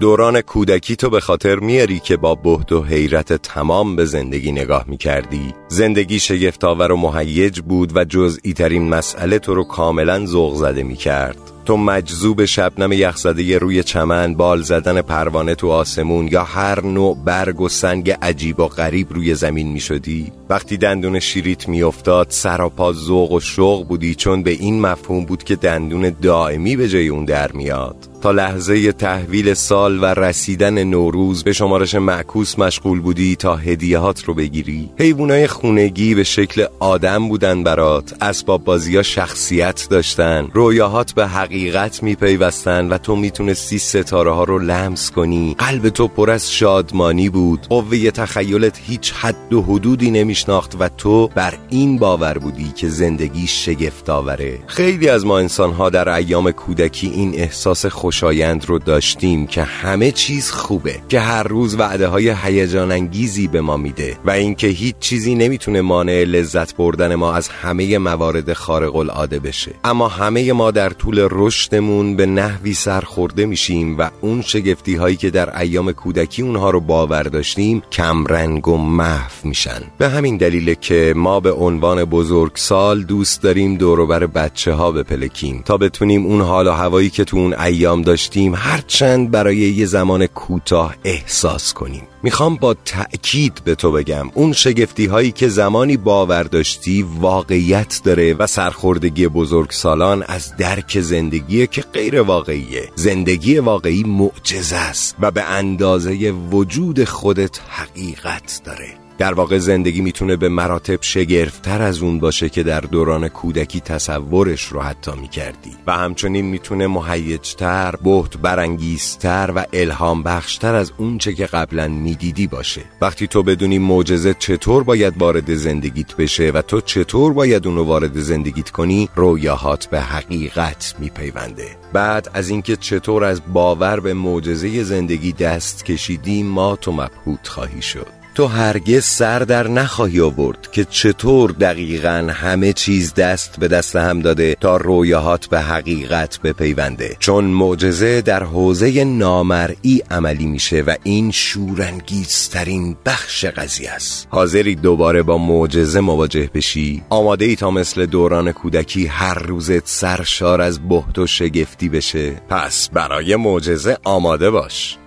دوران کودکی تو به خاطر میاری که با بهد و حیرت تمام به زندگی نگاه می‌کردی. زندگی شگفتآور و مهیج بود و جزئی ترین مسئله تو رو کاملا ذوق زده می‌کرد. تو مجذوب شبنم یخزده روی چمن بال زدن پروانه تو آسمون یا هر نوع برگ و سنگ عجیب و غریب روی زمین می شدی وقتی دندون شیریت می افتاد سراپا ذوق و شوق بودی چون به این مفهوم بود که دندون دائمی به جای اون در میاد. تا لحظه تحویل سال و رسیدن نوروز به شمارش معکوس مشغول بودی تا هدیهات رو بگیری؟ حیوانای خونگی به شکل آدم بودن برات اسباب بازی ها شخصیت داشتن. رویاهات به حقیقت میپیوستن و تو می‌تونستی ستاره ها رو لمس کنی. قلب تو پر از شادمانی بود. قوه تخیلت هیچ حد و حدودی نمیشناخت و تو بر این باور بودی که زندگی شگفت آوره خیلی از ما انسان ها در ایام کودکی این احساس خوشایند رو داشتیم که همه چیز خوبه که هر روز وعده های هیجان انگیزی به ما میده و اینکه هیچ چیزی نمی‌تونه مانع لذت بردن ما از همه موارد خارق العاده بشه. اما همه ما در طول رشدمون به نحوی سرخورده میشیم و اون شگفتی هایی که در ایام کودکی اونها رو باور داشتیم کمرنگ و محو میشن. به همین دلیله که ما به عنوان بزرگسال دوست داریم دوروبر بچه ها بپلکیم تا بتونیم اون حال و هوایی که تو اون ایام داشتیم هرچند برای یه زمان کوتاه احساس کنیم. می‌خوام با تأکید به تو بگم اون شگفتی هایی که زمانی باور داشتی واقعیت داره و سرخوردگی بزرگ سالان از درک زندگی که غیر واقعیه. زندگی واقعی معجزه است و به اندازه وجود خودت حقیقت داره. در واقع زندگی می‌تونه به مراتب شگرفتر از اون باشه که در دوران کودکی تصورش رو حتی می‌کردی. و همچنین می‌تونه مهیجتر، بهت برانگیزتر و الهام بخشتر از اونچه که قبلا می‌دیدی باشه. وقتی تو بدونی معجزه چطور باید وارد زندگیت بشه و تو چطور باید اونو وارد زندگیت کنی رویاهات به حقیقت میپیونده. بعد از اینکه چطور از باور به معجزه زندگی دست کشیدی ما تو مبهوت خواهی شد. تو هرگز سر در نخواهی آورد که چطور دقیقا همه چیز دست به دست هم داده تا رویاهات به حقیقت بپیونده. چون معجزه در حوزه نامرئی عملی میشه و این شورانگیزترین بخش قضیه است. حاضری دوباره با معجزه مواجه بشی. آماده ای تا مثل دوران کودکی هر روزت سرشار از بهت و شگفتی بشه. پس برای معجزه آماده باش.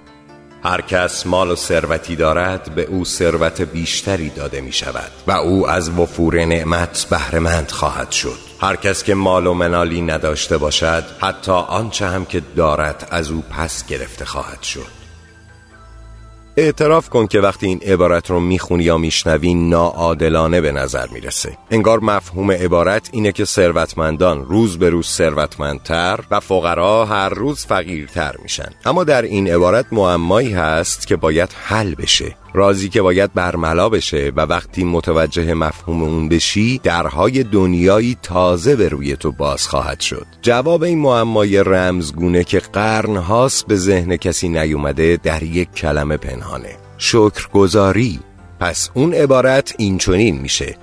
هر کس مال و ثروتی دارد به او ثروت بیشتری داده می شود و او از وفور نعمت بهرهمند خواهد شد. هر کس که مال و منالی نداشته باشد حتی آنچه هم که دارد از او پس گرفته خواهد شد. اعتراف کن که وقتی این عبارت رو می‌خونی یا میشنوی ناعادلانه به نظر می‌رسه. انگار مفهوم عبارت اینه که ثروتمندان روز به روز ثروتمندتر و فقرا هر روز فقیرتر میشن. اما در این عبارت معمایی هست که باید حل بشه. رازی که باید برملا بشه و وقتی متوجه مفهوم اون بشی درهای دنیایی تازه به روی تو باز خواهد شد. جواب این معمای رمزگونه که قرنهاست به ذهن کسی نیومده در یک کلمه پنهانه. شکرگزاری. پس اون عبارت اینچنین میشه.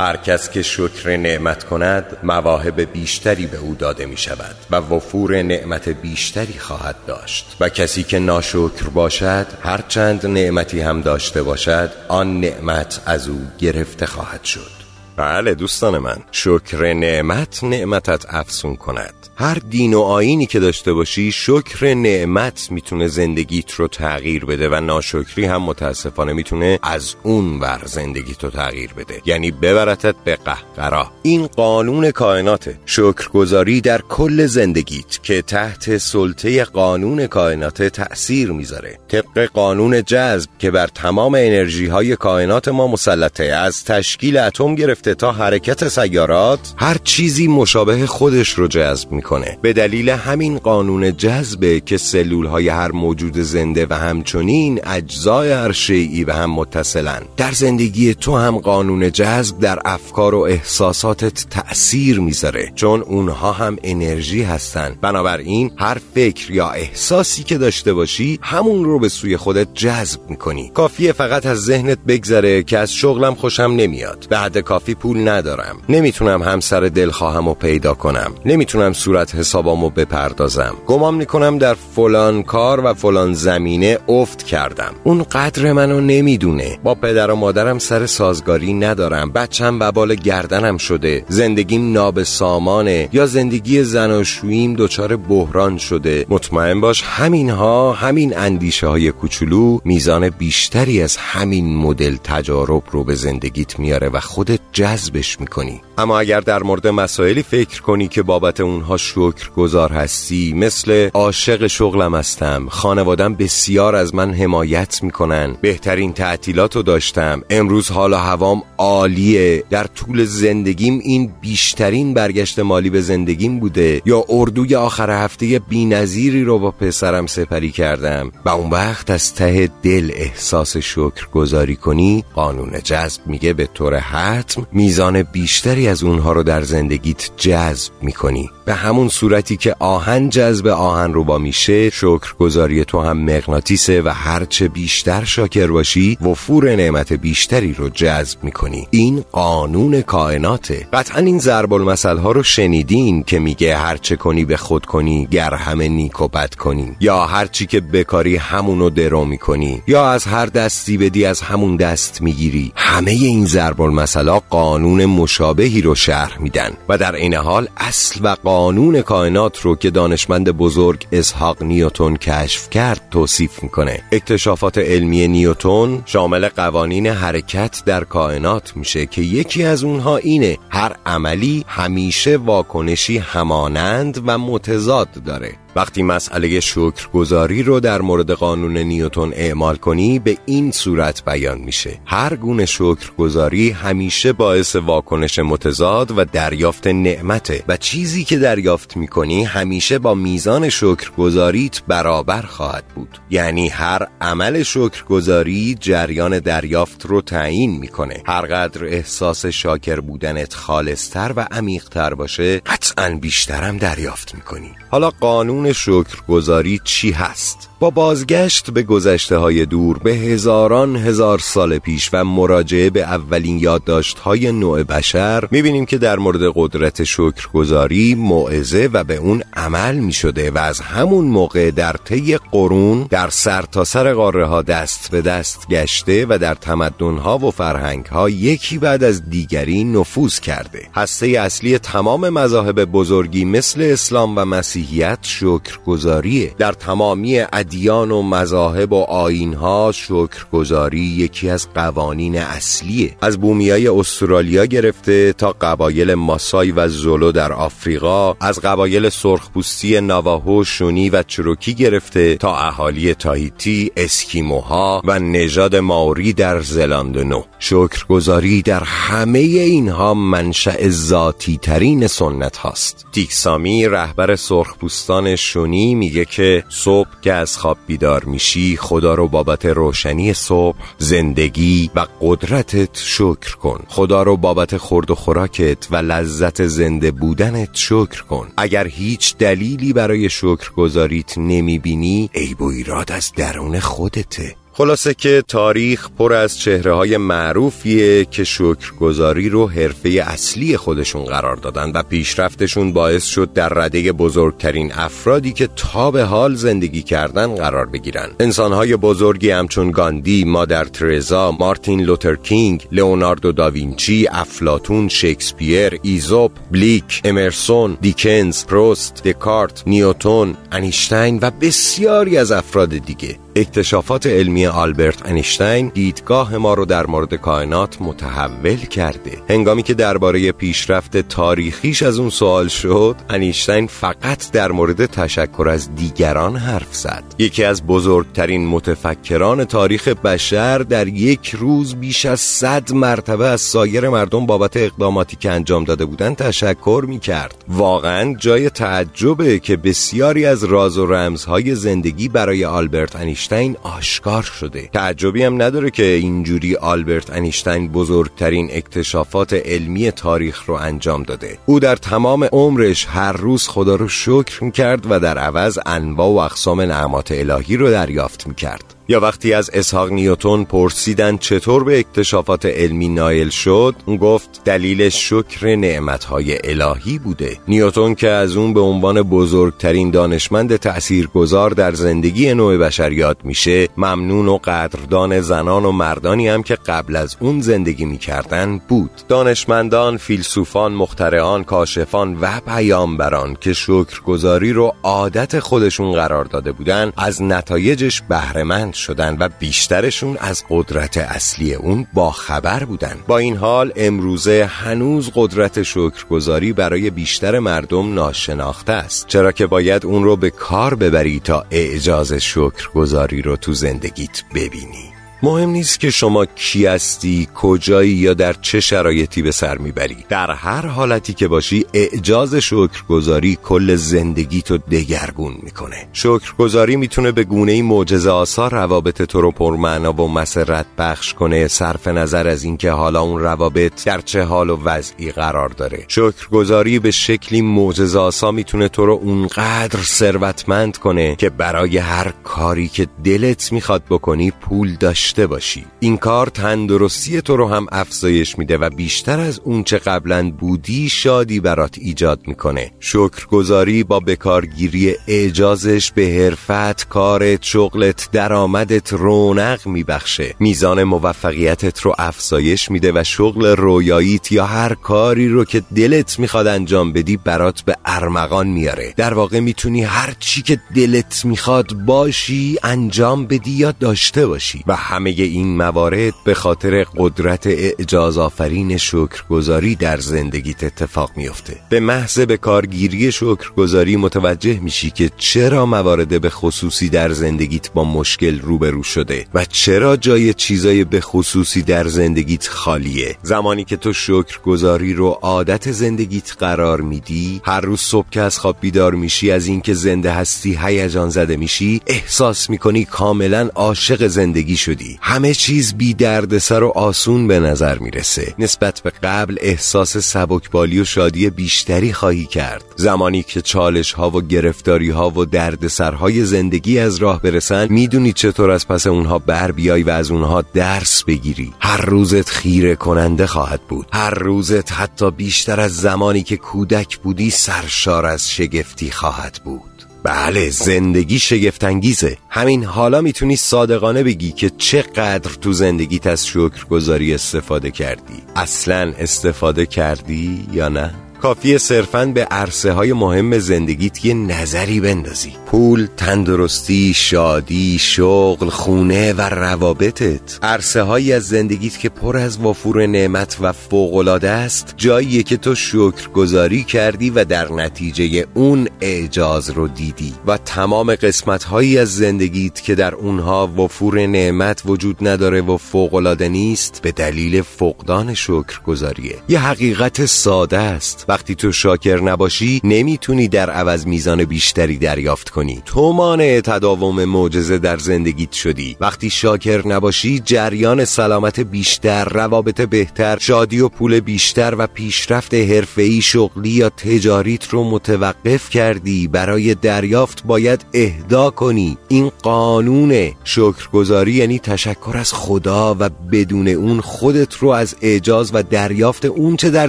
هر کس که شکر نعمت کند مواهب بیشتری به او داده می شود و وفور نعمت بیشتری خواهد داشت. و کسی که ناشکر باشد هرچند نعمتی هم داشته باشد آن نعمت از او گرفته خواهد شد. بله دوستان من شکر نعمت نعمتت افسون کند. هر دین و آینی که داشته باشی شکر نعمت می‌تونه زندگیت رو تغییر بده و ناشکری هم متاسفانه می‌تونه از اون ور زندگیت رو تغییر بده. یعنی ببرتت به قهقرا. این قانون کائناته. شکرگزاری در کل زندگیت که تحت سلطه قانون کائنات تأثیر می‌ذاره. طبق قانون جذب که بر تمام انرژی های کائنات ما مسلطه از تشکیل اتم گرفته تا حرکت سیارات هر چیزی مشابه خودش رو جذب می‌کنه. به دلیل همین قانون جذبه که سلول های هر موجود زنده و همچنین اجزای هر شیعی به هم متصلن. در زندگی تو هم قانون جذب در افکار و احساساتت تأثیر می‌ذاره چون اونها هم انرژی هستن. بنابراین هر فکر یا احساسی که داشته باشی همون رو به سوی خودت جذب می‌کنی. کافیه فقط از ذهنت بگذره که از شغلم خوشم نمیاد. به حد کافی پول ندارم. نمی‌تونم همسر دلخواهم رو پیدا کنم. نمی‌تونم صورت حسابامو بپردازم. گمان می‌کنم در فلان کار و فلان زمینه افت کردم. اون قدر منو نمی‌دونه. با پدر و مادرم سر سازگاری ندارم. بچم و بال گردنم شده. زندگیم ناب سامانه یا زندگی زناشوییم دچار بحران شده. مطمئن باش همینها همین اندیشه های کوچولو میزان بیشتری از همین مدل تجارب رو به زندگیت میاره و خودت جذبش می‌کنی. اما اگر در مورد مسائلی فکر کنی که بابت اونها شکر گذار هستی مثل عاشق شغلم هستم خانوادم بسیار از من حمایت می‌کنن بهترین تعطیلات رو داشتم امروز حال و هوام عالیه در طول زندگیم این بیشترین برگشت مالی به زندگیم بوده یا اردوی آخر هفته بی نظیری رو با پسرم سپری کردم. و اون وقت از ته دل احساس شکر گذاری کنی قانون جذب میگه به طور حتم میزان بیشتری از اونها رو در زندگیت جذب می‌کنی. به همون صورتی که آهن جذب آهن رو با میشه شکر گذاری تو هم مغناطیسه و هرچه بیشتر شاکر باشی وفور نعمت بیشتری رو جذب می‌کنی. این قانون کائناته. قطعا این ضرب المثل ها رو شنیدین که میگه هرچه کنی به خود کنی گر همه نیک و بد کنی. یا هرچی که بکاری همونو درو می‌کنی. یا از هر دستی بدی از همون دست می‌گیری. همه این ضرب المثل قانون مشابهی رو شرح میدن و در این حال اصل و قانون کائنات رو که دانشمند بزرگ اسحاق نیوتون کشف کرد توصیف می‌کنه. اکتشافات علمی نیوتون شامل قوانین حرکت در کائنات میشه که یکی از اونها اینه هر عملی همیشه واکنشی همانند و متضاد داره. وقتی مسئله شکرگزاری رو در مورد قانون نیوتون اعمال کنی به این صورت بیان میشه. هر گونه شکرگزاری همیشه باعث واکنش متضاد و دریافت نعمته و چیزی که دریافت می‌کنی همیشه با میزان شکرگزاریت برابر خواهد بود. یعنی هر عمل شکرگزاری جریان دریافت رو تعیین می‌کنه. هرقدر احساس شاکر بودنت خالصتر و عمیقتر باشه قطعا بیشترم دریافت می‌کنی. حالا قانون شکرگزاری چی هست؟ با بازگشت به گذشته های دور به هزاران هزار سال پیش و مراجعه به اولین یادداشت های نوع بشر می‌بینیم که در مورد قدرت شکرگزاری موعظه و به اون عمل می شده و از همون موقع در طی قرون در سرتاسر سر قاره ها دست به دست گشته و در تمدن ها و فرهنگ ها یکی بعد از دیگری نفوذ کرده. هسته اصلی تمام مذاهب بزرگی مثل اسلام و مسیحیت شکرگزاریه. در تمامی ادیان و مذاهب و آینها شکرگزاری یکی از قوانین اصلیه. از بومیای استرالیا گرفته تا قبایل ماسای و زولو در آفریقا از قبایل سرخپوستی نواهو شونی و چروکی گرفته تا اهالی تاهیتی اسکیموها و نژاد ماوری در زلاند نو شکرگزاری در همه اینها منشأ ذاتی ترین سنت هاست تیکسامی رهبر سرخپوستان شونی میگه که صبح که از خواب بیدار میشی خدا رو بابت روشنی صبح زندگی و قدرتت شکر کن. خدا رو بابت خورد و خوراکت و لذت زنده بودنت شکر کن. اگر هیچ دلیلی برای شکر گذاریت نمی‌بینی عیب و ایراد از درون خودته. خلاصه که تاریخ پر از چهره های معروفیه که شکرگزاری رو حرفه اصلی خودشون قرار دادن و پیشرفتشون باعث شد در رده بزرگترین افرادی که تا به حال زندگی کردن قرار بگیرن. انسانهای بزرگی همچون گاندی، مادر ترزا، مارتین لوتر کینگ، لئوناردو داوینچی، افلاطون، شکسپیر، ایزوپ، بلیک، امرسون، دیکنز، پروست، دکارت، نیوتون، انیشتین و بسیاری از افراد دیگه. اکتشافات علمی آلبرت انیشتین دیدگاه ما رو در مورد کائنات متحول کرده. هنگامی که درباره پیشرفت تاریخیش از اون سوال شد انیشتین فقط در مورد تشکر از دیگران حرف زد. یکی از بزرگترین متفکران تاریخ بشر در یک روز بیش از صد مرتبه از سایر مردم بابت اقداماتی که انجام داده بودند تشکر می کرد واقعا جای تعجبه که بسیاری از راز و رمزهای زندگی برای آلبرت انیشتین انیشتین آشکار شده. تعجبی هم نداره که اینجوری آلبرت انیشتین بزرگترین اکتشافات علمی تاریخ رو انجام داده. او در تمام عمرش هر روز خدا رو شکر می‌کرد و در عوض انواع و اقسام نعمات الهی رو دریافت می‌کرد. یا وقتی از اسحاق نیوتون پرسیدن چطور به اکتشافات علمی نایل شد اون گفت دلیل شکر نعمتهای الهی بوده. نیوتون که از اون به عنوان بزرگترین دانشمند تأثیرگذار در زندگی نوع بشر یاد میشه ممنون و قدردان زنان و مردانی هم که قبل از اون زندگی می‌کردن بود. دانشمندان، فیلسوفان، مخترعان، کاشفان و پیامبران که شکرگزاری رو عادت خودشون قرار داده بودن از نتایجش بهرهمند شدن و بیشترشون از قدرت اصلی اون با خبر بودن. با این حال امروزه هنوز قدرت شکرگزاری برای بیشتر مردم ناشناخته است. چرا که باید اون رو به کار ببری تا اعجاز شکرگزاری رو تو زندگیت ببینی. مهم نیست که شما کی هستی کجایی یا در چه شرایطی به سر می‌بری. در هر حالتی که باشی اعجاز شکرگزاری کل زندگی تو دگرگون می‌کنه. شکرگزاری می‌تونه به گونه معجزه آسا روابط تو رو پرمعنا و مسرت بخش کنه صرف نظر از اینکه حالا اون روابط در چه حال و وضعی قرار داره. شکرگزاری به شکلی معجزه آسا می‌تونه تو رو اونقدر ثروتمند کنه که برای هر کاری که دلت می‌خواد بکنی پول داشت باشی. این کار تندرستی تو رو هم افزایش میده و بیشتر از اون چه قبلا بودی شادی برات ایجاد می‌کنه. شکرگزاری با بکارگیری اعجازش به حرفت کارت شغلت درآمدت رونق میبخشه. میزان موفقیتت رو افزایش میده و شغل رویاییت یا هر کاری رو که دلت می‌خواد انجام بدی برات به ارمغان میاره. در واقع می‌تونی هر چی که دلت می‌خواد باشی انجام بدی یا داشته باشی. و همه این موارد به خاطر قدرت اعجاز آفرین شکرگزاری در زندگیت اتفاق میفته به محض به کارگیری شکرگزاری متوجه میشی که چرا موارد به خصوصی در زندگیت با مشکل روبرو شده و چرا جای چیزای به خصوصی در زندگیت خالیه. زمانی که تو شکرگزاری رو عادت زندگیت قرار میدی هر روز صبح که از خواب بیدار میشی از اینکه زنده هستی هیجان زده میشی احساس می‌کنی کاملا عاشق زندگی شدی. همه چیز بی سر و آسون به نظر می‌رسه. نسبت به قبل احساس سبکبالی و شادی بیشتری خواهی کرد. زمانی که چالش ها و گرفتاری ها و دردسرهای زندگی از راه برسن می‌دونی چطور از پس اونها بر بیای و از اونها درس بگیری. هر روزت خیره کننده خواهد بود. هر روزت حتی بیشتر از زمانی که کودک بودی سرشار از شگفتی خواهد بود. بله زندگی شگفتانگیزه همین حالا می‌تونی صادقانه بگی که چقدر تو زندگیت از شکرگزاری استفاده کردی اصلا استفاده کردی یا نه؟ کافیه صرفا به عرصه های مهم زندگیت یه نظری بندازی. پول، تندرستی، شادی، شغل، خونه و روابطت. عرصه هایی از زندگیت که پر از وفور نعمت و فوقلاده است جاییه که تو شکرگزاری کردی و در نتیجه اون اعجاز رو دیدی. و تمام قسمت هایی از زندگیت که در اونها وفور نعمت وجود نداره و فوقلاده نیست به دلیل فقدان شکرگزاریه. یه حقیقت ساده است وقتی تو شاکر نباشی نمی‌تونی در عوض میزان بیشتری دریافت کنی. تو مانع تداوم معجزه در زندگیت شدی. وقتی شاکر نباشی جریان سلامت بیشتر روابط بهتر شادی و پول بیشتر و پیشرفت حرفه‌ای شغلی یا تجاریت رو متوقف کردی. برای دریافت باید اهدا کنی. این قانون شکرگزاری یعنی تشکر از خدا و بدون اون خودت رو از اعجاز و دریافت اون چه در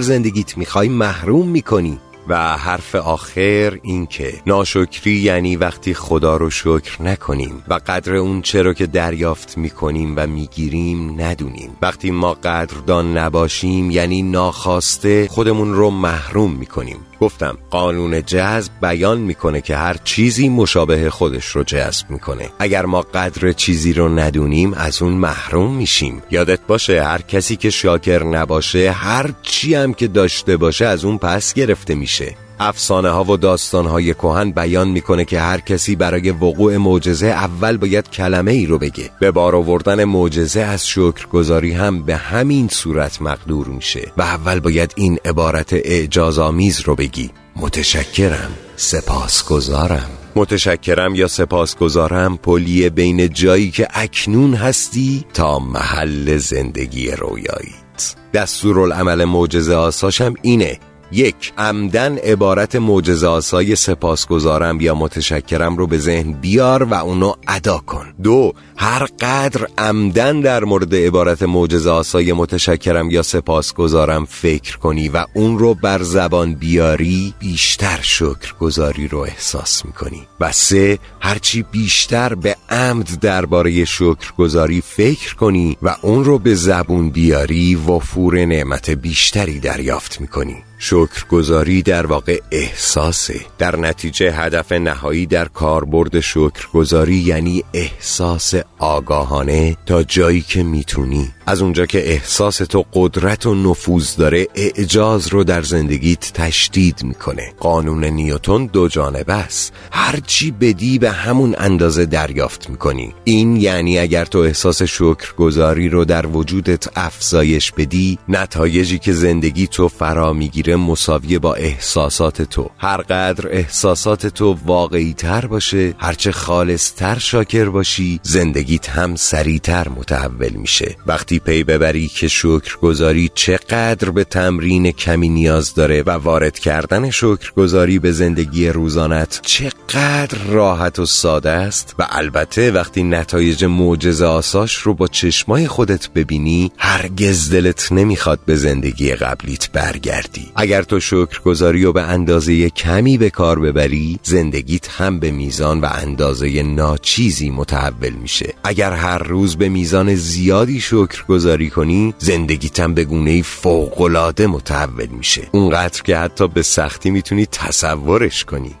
زندگیت می‌خوای محروم محروم می‌کنی. و حرف آخر این که ناشکری یعنی وقتی خدا رو شکر نکنیم و قدر اون چرا که دریافت می‌کنیم و می‌گیریم ندونیم. وقتی ما قدردان نباشیم یعنی ناخواسته خودمون رو محروم می‌کنیم. گفتم قانون جذب بیان می‌کنه که هر چیزی مشابه خودش رو جذب می‌کنه. اگر ما قدر چیزی رو ندونیم از اون محروم میشیم. یادت باشه هر کسی که شاکر نباشه هر چی هم که داشته باشه از اون پس گرفته میشه. افسانه ها و داستان های کهن بیان می‌کنه که هر کسی برای وقوع معجزه اول باید کلمه ای رو بگه. به بار آوردن معجزه از شکرگزاری هم به همین صورت مقدور میشه و اول باید این عبارت اعجاز آمیز رو بگی. متشکرم. سپاسگزارم. متشکرم یا سپاسگزارم پلیه بین جایی که اکنون هستی تا محل زندگی رویاییت. دستورالعمل معجزه آساشم اینه یک عمدن عبارت معجزه آسای سپاسگزارم یا متشکرم رو به ذهن بیار و اونو ادا کن. دو هر قدر عمدن در مورد عبارت معجزه آسای متشکرم یا سپاسگزارم فکر کنی و اون رو بر زبان بیاری بیشتر شکرگزاری رو احساس می‌کنی. و سه هرچی بیشتر به عمد درباره شکرگزاری فکر کنی و اون رو به زبون بیاری وفور نعمت بیشتری دریافت می‌کنی. شکرگزاری در واقع احساسه. در نتیجه هدف نهایی در کاربرد شکرگزاری یعنی احساس آگاهانه تا جایی که می‌تونی. از اونجا که احساس تو قدرت و نفوذ داره اعجاز رو در زندگیت تشدید می‌کنه. قانون نیوتون دو جانبه است. هرچی بدی به همون اندازه دریافت می‌کنی. این یعنی اگر تو احساس شکرگزاری رو در وجودت افزایش بدی نتایجی که زندگی تو فرا می‌گیره مساویه با احساسات تو. هرقدر احساسات تو واقعی تر باشه هرچه خالص تر شاکر باشی زندگیت هم سریعتر متحول میشه. وقتی پی ببری که شکرگزاری چقدر به تمرین کمی نیاز داره و وارد کردن شکرگزاری به زندگی روزانت چقدر راحت و ساده است و البته وقتی نتایج معجزه آساش رو با چشمای خودت ببینی هرگز دلت نمی‌خواد به زندگی قبلیت برگردی. اگر تو شکرگزاری رو به اندازه کمی به کار ببری زندگیت هم به میزان و اندازه ناچیزی متحول میشه. اگر هر روز به میزان زیادی شکر گذاری کنی زندگیتم به گونه فوقلاده متحول میشه. اونقدر که حتی به سختی می‌تونی تصورش کنی.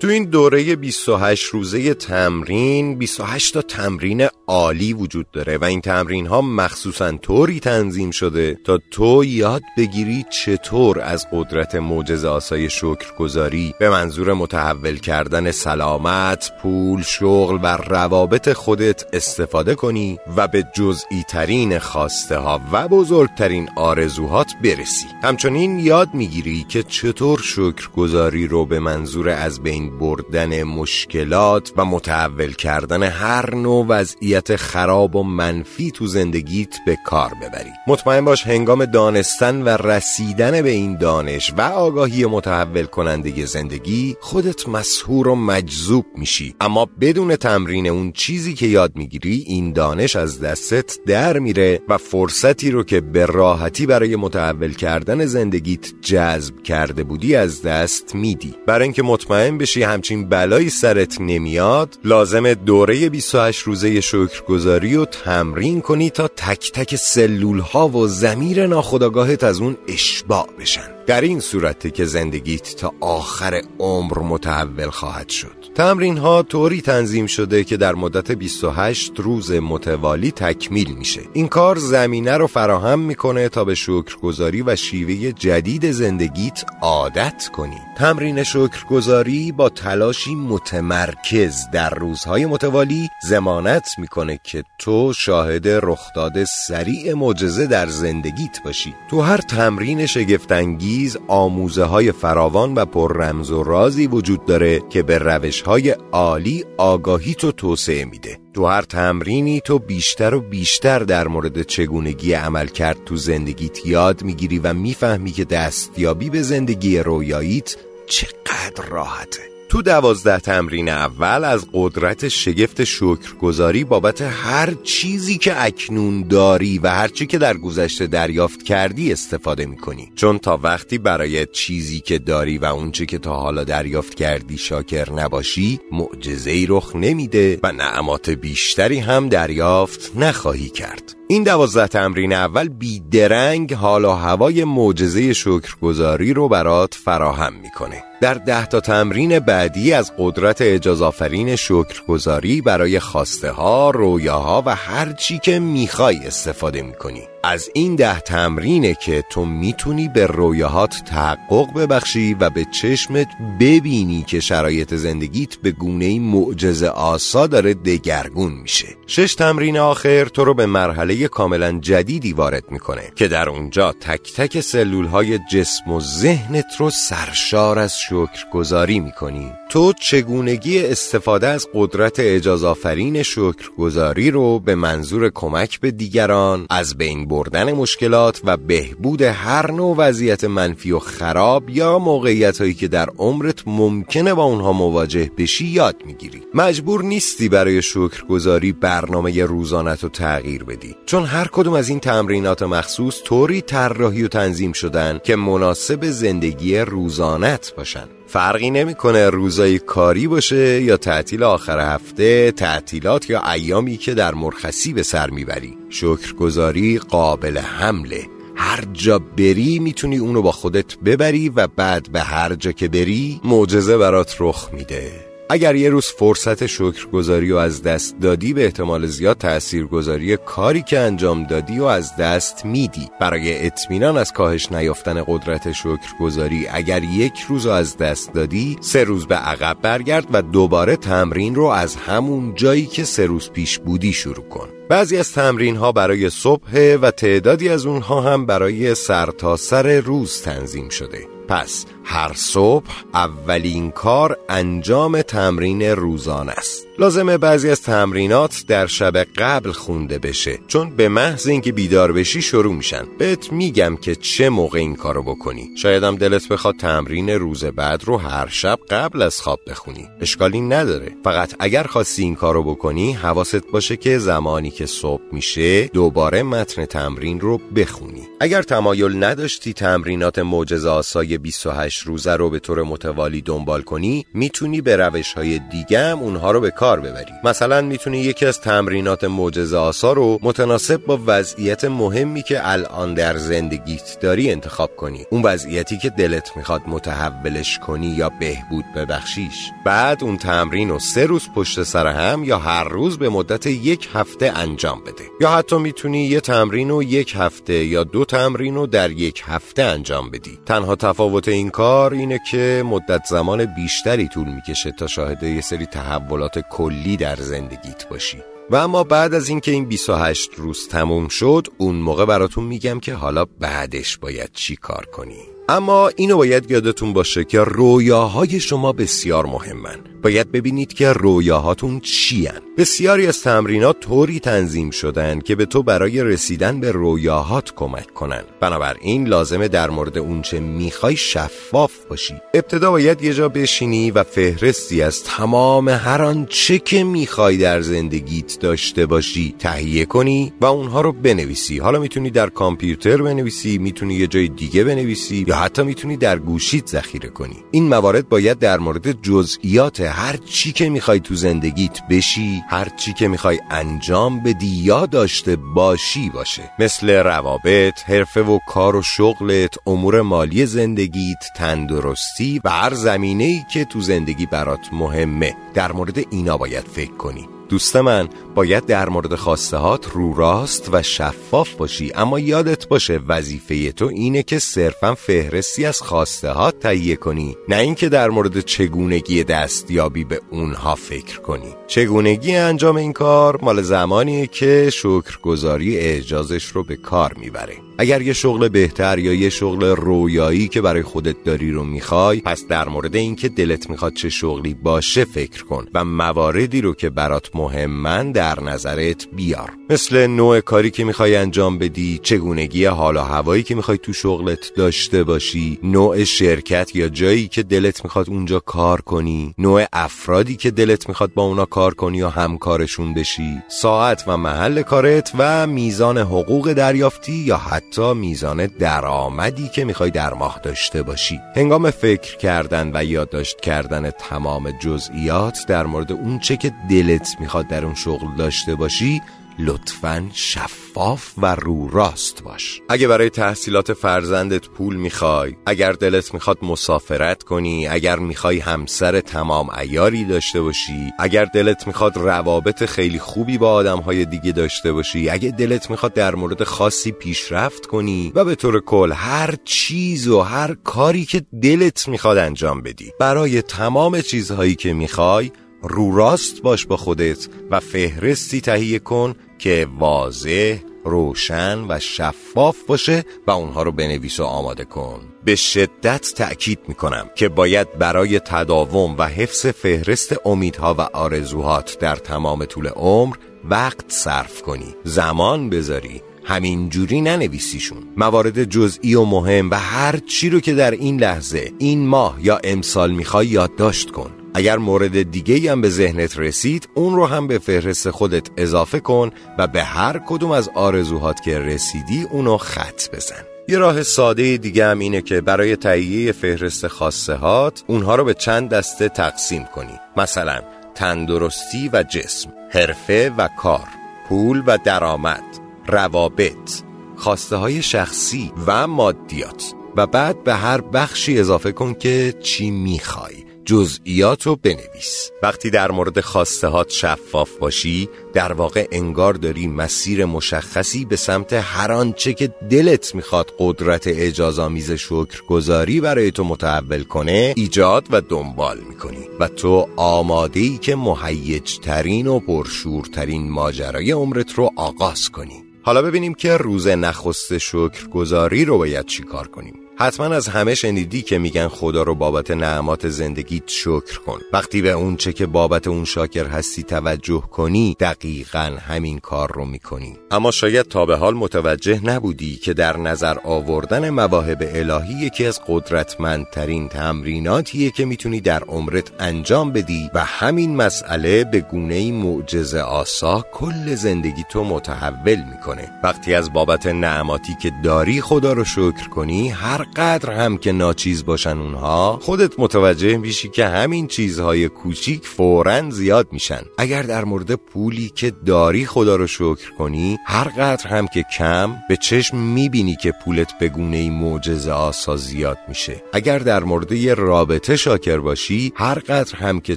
تو این دوره 28 روزه تمرین 28 تا تمرین عالی وجود داره و این تمرین ها مخصوصا طوری تنظیم شده تا تو یاد بگیری چطور از قدرت معجزه آسای شکرگزاری به منظور متحول کردن سلامت، پول، شغل و روابط خودت استفاده کنی و به جزئی ترین خواسته ها و بزرگترین آرزوهات برسی. همچنین یاد می‌گیری که چطور شکرگزاری رو به منظور از بین بردن مشکلات و متحول کردن هر نوع وضعیت خراب و منفی تو زندگیت به کار ببری. مطمئن باش هنگام دانستن و رسیدن به این دانش و آگاهی متحول کننده زندگی خودت مسهور و مجذوب میشی. اما بدون تمرین اون چیزی که یاد می‌گیری این دانش از دستت در میره و فرصتی رو که به راحتی برای متحول کردن زندگیت جذب کرده بودی از دست میدی. برای اینکه مطمئن بشی همچین بلایی سرت نمیاد لازم دوره 28 روزه شکرگزاری رو تمرین کنی تا تک تک سلول ها و زمیر ناخداگاهت از اون اشباع بشن. در این صورته که زندگیت تا آخر عمر متحول خواهد شد. تمرین ها طوری تنظیم شده که در مدت 28 روز متوالی تکمیل میشه. این کار زمینه رو فراهم می‌کنه تا به شکرگزاری و شیوه جدید زندگیت عادت کنی. تمرین شکرگزاری با تلاشی متمرکز در روزهای متوالی زمانت می‌کنه که تو شاهد رخداد سریع معجزه در زندگیت باشی. تو هر تمرین شگفتانگیز آموزه های فراوان و پر رمز و رازی وجود داره که به روش های عالی آگاهی تو توسعه میده. تو هر تمرینی تو بیشتر و بیشتر در مورد چگونگی عمل کرد تو زندگیت یاد می‌گیری و می‌فهمی که دستیابی به زندگی رویاییت چقدر راحته. تو دوازده تمرین اول از قدرت شگفت شکرگزاری بابت هر چیزی که اکنون داری و هر چی که در گذشته دریافت کردی استفاده می‌کنی. چون تا وقتی برای چیزی که داری و اونچه که تا حالا دریافت کردی شاکر نباشی معجزه رخ نمیده و نعمات بیشتری هم دریافت نخواهی کرد. این دوازده تمرین اول بیدرنگ حال و هوای معجزه شکرگزاری رو برات فراهم می‌کنه. در ده تا تمرین بعدی از قدرت اجازافرین شکرگزاری برای خواسته ها، رویاها و هر چی که می‌خوای استفاده می‌کنی. از این ده تمرینه که تو می‌تونی به رویاهات تحقق ببخشی و به چشمت ببینی که شرایط زندگیت به گونه معجزه آسا داره دگرگون میشه. شش تمرین آخر تو رو به مرحله مرحله کاملا جدیدی وارد می‌کنه که در اونجا تک تک سلول های جسم و ذهنت رو سرشار از شکرگزاری می‌کنی. تو چگونگی استفاده از قدرت اجازافرین شکرگزاری رو به منظور کمک به دیگران از بین بردن مشکلات و بهبود هر نوع وضعیت منفی و خراب یا موقعیت هایی که در عمرت ممکنه با اونها مواجه بشی یاد می‌گیری. مجبور نیستی برای شکرگزاری برنامه روزانت رو تغییر بدی. چون هر کدوم از این تمرینات مخصوص طوری طراحی و تنظیم شدن که مناسب زندگی روزانت باشن. فرقی نمی‌کنه روزای کاری باشه یا تعطیل آخر هفته تعطیلات یا ایامی که در مرخصی به سر می‌بری. شکرگزاری قابل حمله. هر جا بری می‌تونی اونو با خودت ببری و بعد به هر جا که بری معجزه برات رخ میده. اگر یه روز فرصت شکرگزاری و از دست دادی به احتمال زیاد تاثیرگذاری کاری که انجام دادی و از دست میدی. برای اطمینان از کاهش نیافتن قدرت شکرگزاری اگر یک روز از دست دادی سه روز به عقب برگرد و دوباره تمرین رو از همون جایی که سه روز پیش بودی شروع کن. بعضی از تمرین ها برای صبح و تعدادی از اونها هم برای سرتاسر سر روز تنظیم شده. پس هر صبح اولین کار انجام تمرین روزانه است. لازمه بعضی از تمرینات در شب قبل خونده بشه. چون به محض اینکه بیدار بشی شروع میشن. بهت میگم که چه موقع این کارو بکنی. شایدم دلت بخواد تمرین روز بعد رو هر شب قبل از خواب بخونی. اشکالی نداره. فقط اگر خواستی این کارو بکنی حواست باشه که زمانی که صبح میشه دوباره متن تمرین رو بخونی. اگر تمایل نداشتی تمرینات معجزه آسای 28 روزه رو به طور متوالی دنبال کنی می‌تونی به روش های دیگه هم اونها رو به کار ببری. مثلا می‌تونی یکی از تمرینات معجزه آسا رو متناسب با وضعیت مهمی که الان در زندگیت داری انتخاب کنی. اون وضعیتی که دلت می‌خواد متحولش کنی یا بهبود ببخشیش. بعد اون تمرین رو سه روز پشت سر هم یا هر روز به مدت یک هفته انجام بده. یا حتی می‌تونی یه تمرین رو یک هفته یا دو تمرین رو در یک هفته انجام بدی. تنها تفاوت این کار اینه که مدت زمان بیشتری طول می‌کشه تا شاهد یه سری تحولات کلی در زندگیت باشی. و اما بعد از اینکه این 28 روز تموم شد اون موقع براتون میگم که حالا بعدش باید چی کار کنی. اما اینو باید یادتون باشه که رویاهای شما بسیار مهمن. باید ببینید که رویاهاتون چی هن. بسیاری از تمرینات طوری تنظیم شدن که به تو برای رسیدن به رویاهات کمک کنن. بنابراین لازمه در مورد اونچه می‌خوای شفاف باشی. ابتدا باید یه جا بشینی و فهرستی از تمام هر آنچه که می‌خوای در زندگیت داشته باشی تهیه کنی و اونها رو بنویسی. حالا می‌تونی در کامپیوتر بنویسی می‌تونی یه جای دیگه بنویسی یا حتی می‌تونی در گوشیت ذخیره کنی. این موارد باید در مورد جزئیات هر چی که می‌خوای تو زندگیت بشی هر چی که می‌خوای انجام بدی یا داشته باشی باشه. مثل روابط حرفه و کار و شغلت امور مالی زندگیت تندرستی و هر زمینه ای که تو زندگی برات مهمه. در مورد اینا باید فکر کنی. دوست من باید در مورد خواسته هات رو راست و شفاف باشی. اما یادت باشه وظیفه تو اینه که صرفا فهرستی از خواسته هات تهیه کنی. نه اینکه در مورد چگونگی دستیابی به اونها فکر کنی. چگونگی انجام این کار مال زمانیه که شکرگزاری اعجازش رو به کار می‌بره. اگر یه شغل بهتر یا یه شغل رویایی که برای خودت داری رو می‌خوای پس در مورد اینکه دلت می‌خواد چه شغلی باشه فکر کن و مواردی رو که برات مهمن در نظرت بیار. مثل نوع کاری که می‌خوای انجام بدی چگونگی حال و هوایی که می‌خوای تو شغلت داشته باشی نوع شرکت یا جایی که دلت می‌خواد اونجا کار کنی نوع افرادی که دلت می‌خواد با اونا کار کنی یا همکارشون بشی ساعت و محل کارت و میزان حقوق دریافتی یا حتی میزان درآمدی که می‌خوای در ماه داشته باشی. هنگام فکر کردن و یادداشت کردن تمام جزئیات در مورد اون چه که دلت می‌خواد در اون شغل داشته باشی لطفا شفاف و رو راست باش. اگه برای تحصیلات فرزندت پول می‌خوای اگر دلت می‌خواد مسافرت کنی اگر می‌خوای همسر تمام ایاری داشته باشی اگر دلت می‌خواد روابط خیلی خوبی با آدمهای دیگه داشته باشی اگه دلت می‌خواد در مورد خاصی پیشرفت کنی و به طور کل هر چیز و هر کاری که دلت می‌خواد انجام بدی. برای تمام چیزهایی که می‌خوای رو راست باش با خودت و فهرستی تهیه کن که واضح روشن و شفاف باشه و اونها رو بنویس و آماده کن. به شدت تأکید می‌کنم که باید برای تداوم و حفظ فهرست امیدها و آرزوهات در تمام طول عمر وقت صرف کنی. زمان بذاری. همینجوری ننویسیشون. موارد جزئی و مهم و هر چی رو که در این لحظه این ماه یا امسال می‌خوای یادداشت کن. اگر مورد دیگه هم به ذهنت رسید اون رو هم به فهرست خودت اضافه کن و به هر کدوم از آرزوهات که رسیدی اونو خط بزن. یه راه ساده دیگه هم اینه که برای تهیه فهرست خاصه هات اونها رو به چند دسته تقسیم کنی. مثلا تندرستی و جسم حرفه و کار پول و درآمد روابط خواسته های شخصی و مادیات. و بعد به هر بخشی اضافه کن که چی می‌خوای. جزئیات رو بنویس. وقتی در مورد خواسته شفاف باشی در واقع انگار داری مسیر مشخصی به سمت هر آنچه که دلت می‌خواد قدرت اجازامیز شکرگزاری برای تو متحول کنه ایجاد و دنبال می‌کنی. و تو آماده ای که مهیج ترین و پرشورترین ماجرای عمرت رو آغاز کنی. حالا ببینیم که روز نخست شکرگزاری رو باید چی کار کنیم. حتما از همه شنیدی که میگن خدا رو بابت نعمات زندگیت شکر کن. وقتی به اون چه که بابت اون شاکر هستی توجه کنی دقیقا همین کار رو می‌کنی. اما شاید تا به حال متوجه نبودی که در نظر آوردن مواهب الهی یکی از قدرتمندترین تمریناتیه که می‌تونی در عمرت انجام بدی و همین مسئله به گونه معجزه آسا کل زندگی تو متحول می‌کنه. وقتی از بابت نعماتی که داری خدا رو شکر کنی هر قدر هم که ناچیز باشن اونها خودت متوجه میشی که همین چیزهای کوچیک فورا زیاد میشن. اگر در مورد پولی که داری خدا رو شکر کنی هر قدر هم که کم به چشم می‌بینی که پولت به گونه معجزه آسا زیاد میشه. اگر در مورد یه رابطه شاکر باشی هر قدر هم که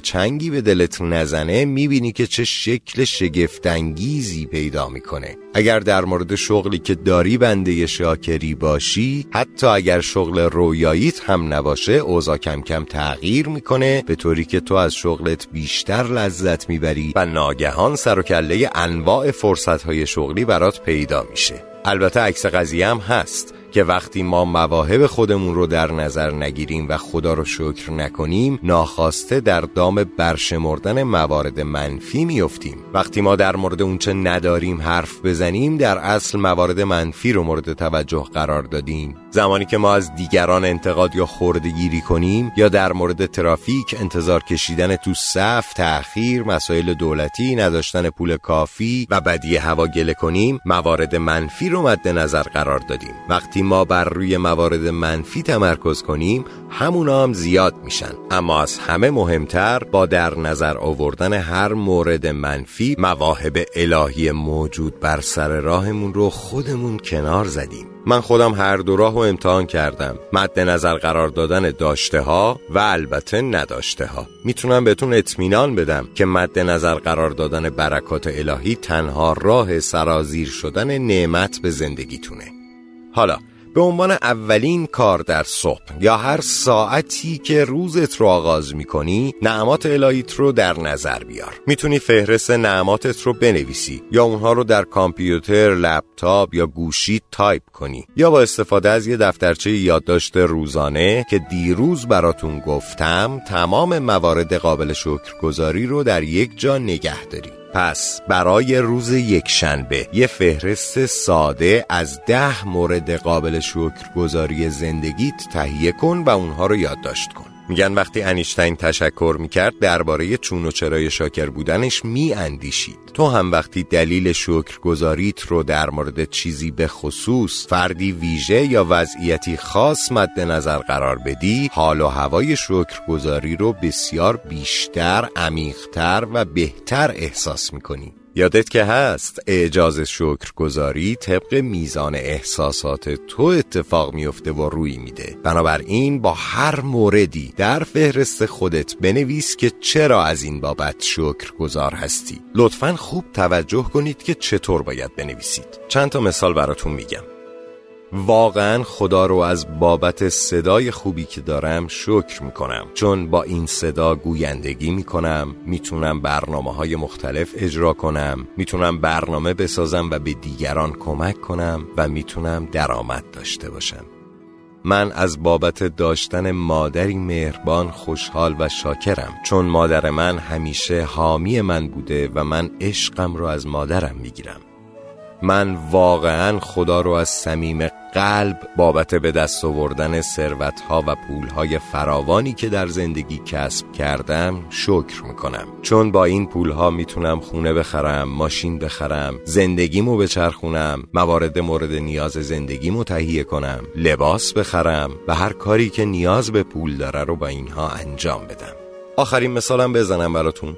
چنگی به دلت نزنه می‌بینی که چه شکل شگفتانگیزی پیدا می‌کنه. اگر در مورد شغلی که داری بنده شاکری باشی حتی اگر شغل رویاییت هم نباشه اوضاع کم کم تغییر می‌کنه به طوری که تو از شغلت بیشتر لذت می‌بری و ناگهان سر و کله انواع فرصت های شغلی برات پیدا میشه. البته عکس قضیه هم هست که وقتی ما مواهب خودمون رو در نظر نگیریم و خدا رو شکر نکنیم ناخواسته در دام برشمردن موارد منفی میفتیم وقتی ما در مورد اونچه نداریم حرف بزنیم در اصل موارد منفی رو مورد توجه قرار دادیم. زمانی که ما از دیگران انتقاد یا خوردگیری کنیم یا در مورد ترافیک انتظار کشیدن تو صف تأخیر مسائل دولتی نداشتن پول کافی و بدی هوا گله کنیم موارد منفی رو مد نظر قرار دادیم. وقتی ما بر روی موارد منفی تمرکز کنیم همونا هم زیاد میشن. اما از همه مهمتر با در نظر آوردن هر مورد منفی مواهب الهی موجود بر سر راهمون رو خودمون کنار زدیم. من خودم هر دو راه رو امتحان کردم. مد نظر قرار دادن داشته ها و البته نداشته ها می‌تونم بهتون اطمینان بدم که مد نظر قرار دادن برکات الهی تنها راه سرازیر شدن نعمت به زندگیتونه. حالا به عنوان اولین کار در صبح یا هر ساعتی که روزت رو آغاز می‌کنی نعمات الهیت رو در نظر بیار. می‌تونی فهرست نعماتت رو بنویسی یا اونها رو در کامپیوتر، لپتاپ یا گوشی تایپ کنی یا با استفاده از یه دفترچه یادداشت روزانه که دیروز براتون گفتم تمام موارد قابل شکرگزاری رو در یک جا نگه داری. پس برای روز یک شنبه یه فهرست ساده از ده مورد قابل شکرگزاری زندگیت تهیه کن و اونها رو یادداشت کن. میگن وقتی انیشتین تشکر می‌کرد درباره چون و چرای شاکر بودنش میاندیشید. تو هم وقتی دلیل شکرگزاریت رو در مورد چیزی به خصوص فردی ویژه یا وضعیتی خاص مد نظر قرار بدی حال و هوای شکرگزاری رو بسیار بیشتر عمیقتر و بهتر احساس می‌کنی. یادت که هست اعجاز شکرگزاری طبق میزان احساسات تو اتفاق میفته و روی میده. بنابراین با هر موردی در فهرست خودت بنویس که چرا از این بابت شکرگزار هستی. لطفا خوب توجه کنید که چطور باید بنویسید. چند تا مثال براتون میگم. واقعا خدا رو از بابت صدای خوبی که دارم شکر می‌کنم. چون با این صدا گویندگی می‌کنم می‌تونم برنامه های مختلف اجرا کنم می‌تونم برنامه بسازم و به دیگران کمک کنم و می‌تونم درآمد داشته باشم. من از بابت داشتن مادری مهربان خوشحال و شاکرم. چون مادر من همیشه حامی من بوده و من عشقم رو از مادرم می‌گیرم. من واقعا خدا رو از صمیم قلب بابت به دست آوردن ثروتها و پولهای فراوانی که در زندگی کسب کردم شکر می‌کنم. چون با این پولها می‌تونم خونه بخرم ماشین بخرم زندگیمو بچرخونم موارد مورد نیاز زندگیمو تهیه کنم لباس بخرم و هر کاری که نیاز به پول داره رو با اینها انجام بدم. آخرین مثالم بزنم براتون.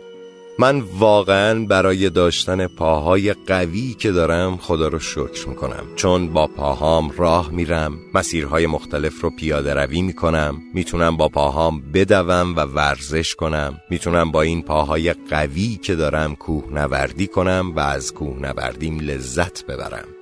من واقعا برای داشتن پاهای قوی که دارم خدا رو شکر می‌کنم. چون با پاهام راه میرم مسیرهای مختلف رو پیاده روی می‌کنم می‌تونم با پاهام بدوم و ورزش کنم. می‌تونم با این پاهای قوی که دارم کوه نوردی کنم و از کوه نوردیم لذت ببرم.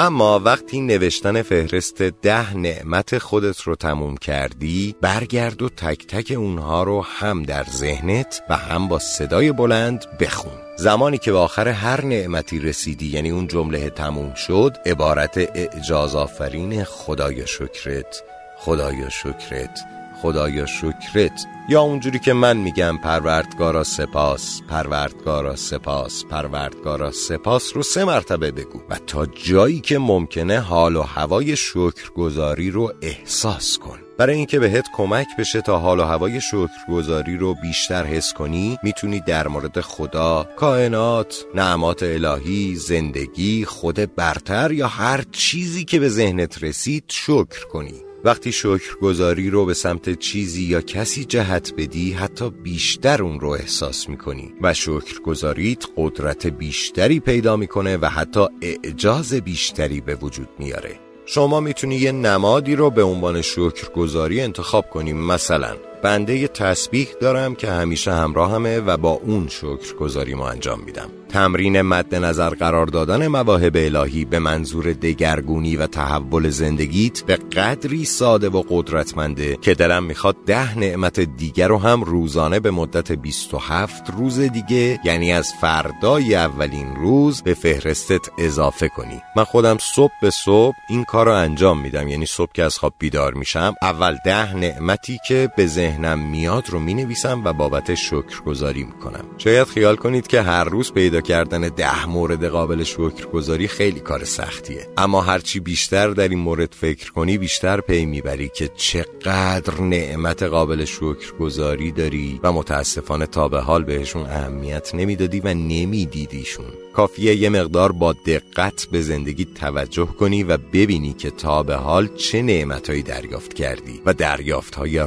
اما وقتی نوشتن فهرست ده نعمت خودت رو تموم کردی برگرد و تک تک اونها رو هم در ذهنت و هم با صدای بلند بخون. زمانی که به آخر هر نعمتی رسیدی یعنی اون جمله تموم شد عبارت اعجاز آفرین خدایا شکرت خدایا شکرت. خدایا شکرت. یا اونجوری که من میگم پروردگارا سپاس پروردگارا سپاس پروردگارا سپاس رو سه مرتبه بگو. و تا جایی که ممکنه حال و هوای شکرگزاری رو احساس کن. برای اینکه بهت کمک بشه تا حال و هوای شکرگزاری رو بیشتر حس کنی می‌تونی در مورد خدا، کائنات، نعمات الهی، زندگی، خود برتر یا هر چیزی که به ذهنت رسید شکر کنی. وقتی شکرگزاری رو به سمت چیزی یا کسی جهت بدی حتی بیشتر اون رو احساس می‌کنی و شکرگزاریت قدرت بیشتری پیدا می‌کنه و حتی اعجاز بیشتری به وجود میاره. شما می‌تونی یه نمادی رو به عنوان شکرگزاری انتخاب کنیم مثلا بنده تسبیح دارم که همیشه همراهمه و با اون شکرگزاری ما انجام میدم. تمرین مد نظر قرار دادن مواهب الهی به منظور دگرگونی و تحول زندگیت به قدری ساده و قدرتمنده که دلم می‌خواد ده نعمت دیگر رو هم روزانه به مدت 27 روز دیگه یعنی از فردای اولین روز به فهرستت اضافه کنی. من خودم صبح به صبح این کار رو انجام میدم. یعنی صبح که از خواب بیدار میشم اول ده نعمتی که به ذهنم میاد رو می‌نویسم و بابت شکرگزاری می‌کنم. شاید خیال کنید که هر روز پیدا کردن ده مورد قابل شکرگزاری خیلی کار سختیه. اما هرچی بیشتر در این مورد فکر کنی بیشتر پی می‌بری که چقدر نعمت قابل شکرگزاری داری و متاسفانه تا به حال بهشون اهمیت نمی‌دادی و نمیدیدیشون. کافیه یه مقدار با دقت به زندگی توجه کنی و ببینی که تا به حال چه نعمتهایی دریافت کردی و دریافت های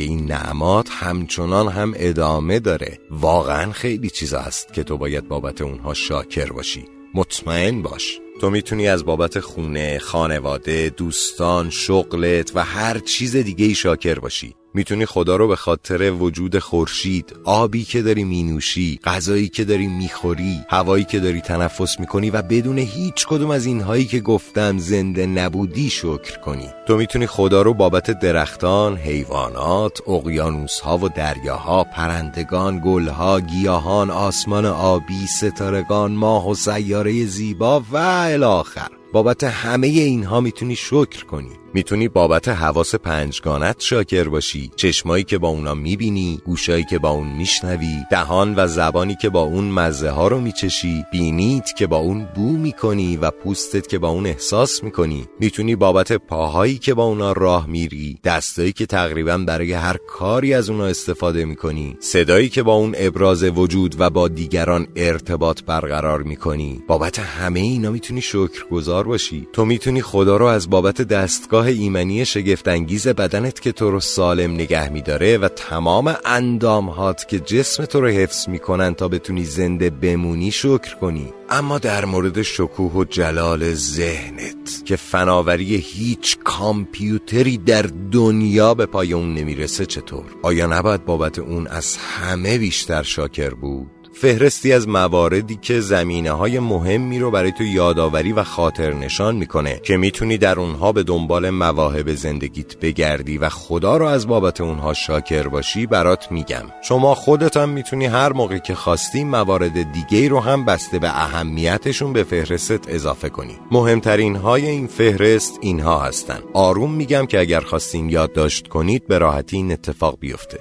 این نعمات همچنان هم ادامه داره. واقعا خیلی چیزا هست که تو باید بابت اونها شاکر باشی. مطمئن باش. تو می‌تونی از بابت خونه، خانواده، دوستان، شغلت و هر چیز دیگه ای شاکر باشی. می‌تونی خدا رو به خاطر وجود خورشید آبی که داری مینوشی غذایی که داری می‌خوری هوایی که داری تنفس می‌کنی و بدون هیچ کدوم از اینهایی که گفتم زنده نبودی شکر کنی. تو می‌تونی خدا رو بابت درختان حیوانات اقیانوسها و دریاها پرندگان گلها گیاهان آسمان آبی ستارگان ماه و سیاره زیبا و الاخر بابت همه اینها می‌تونی شکر کنی. می‌تونی بابت حواس پنجگانت شاکر باشی. چشمایی که با اونا می‌بینی گوشایی که با اون میشنوی دهان و زبانی که با اون مزه ها رو میچشی بینیت که با اون بو می‌کنی و پوستت که با اون احساس می‌کنی. می‌تونی بابت پاهایی که با اونا راه میری دستایی که تقریبا برای هر کاری از اونا استفاده می‌کنی صدایی که با اون ابراز وجود و با دیگران ارتباط برقرار می‌کنی. بابت همه اینا می‌تونی شکرگزار باشی. تو می‌تونی خدا رو از بابت دستگاه دستگاه ایمنی شگفتانگیز بدنت که تو رو سالم نگه میداره و تمام اندامهات که جسم تو رو حفظ می‌کنن تا بتونی زنده بمونی شکر کنی. اما در مورد شکوه و جلال ذهنت که فناوری هیچ کامپیوتری در دنیا به پای اون نمی‌رسه چطور؟ آیا نباید بابت اون از همه بیشتر شاکر بود؟ فهرستی از مواردی که زمینه های مهمی رو برای تو یادآوری و خاطر نشان می‌کنه که می‌تونی در اونها به دنبال مواهب زندگیت بگردی و خدا رو از بابت اونها شاکر باشی برات میگم. شما خودت هم می‌تونی هر موقع که خواستی موارد دیگه رو هم بسته به اهمیتشون به فهرستت اضافه کنی. مهمترین های این فهرست اینها هستن. آروم میگم که اگر خواستین یادداشت کنید به راحتی این اتفاق بیفته.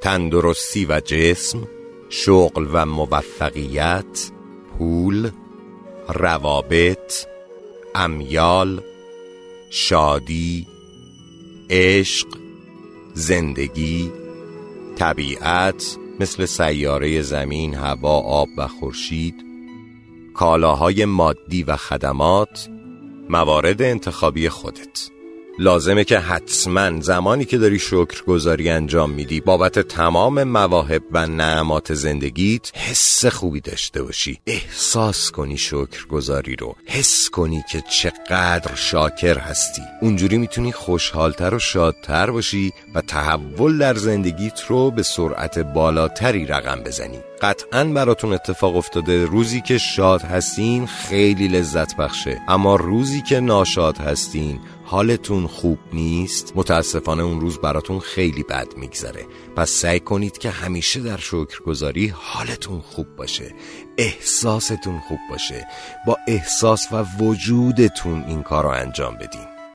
تندرستی و جسم شغل و موفقیت پول روابط امیال شادی عشق زندگی طبیعت مثل سیاره زمین هوا آب و خورشید کالاهای مادی و خدمات موارد انتخابی خودت. لازمه که حتما زمانی که داری شکرگزاری انجام میدی بابت تمام مواهب و نعمات زندگیت حس خوبی داشته باشی. احساس کنی شکرگزاری رو. حس کنی که چقدر شاکر هستی. اونجوری می‌تونی خوشحالتر و شادتر باشی و تحول در زندگیت رو به سرعت بالاتری رقم بزنی. قطعا براتون اتفاق افتاده روزی که شاد هستین خیلی لذت بخشه. اما روزی که ناشاد هستین حالتون خوب نیست؟ متاسفانه اون روز براتون خیلی بد میگذره. پس سعی کنید که همیشه در شکرگزاری حالتون خوب باشه. احساستون خوب باشه. با احساس و وجودتون این کار رو انجام بدین.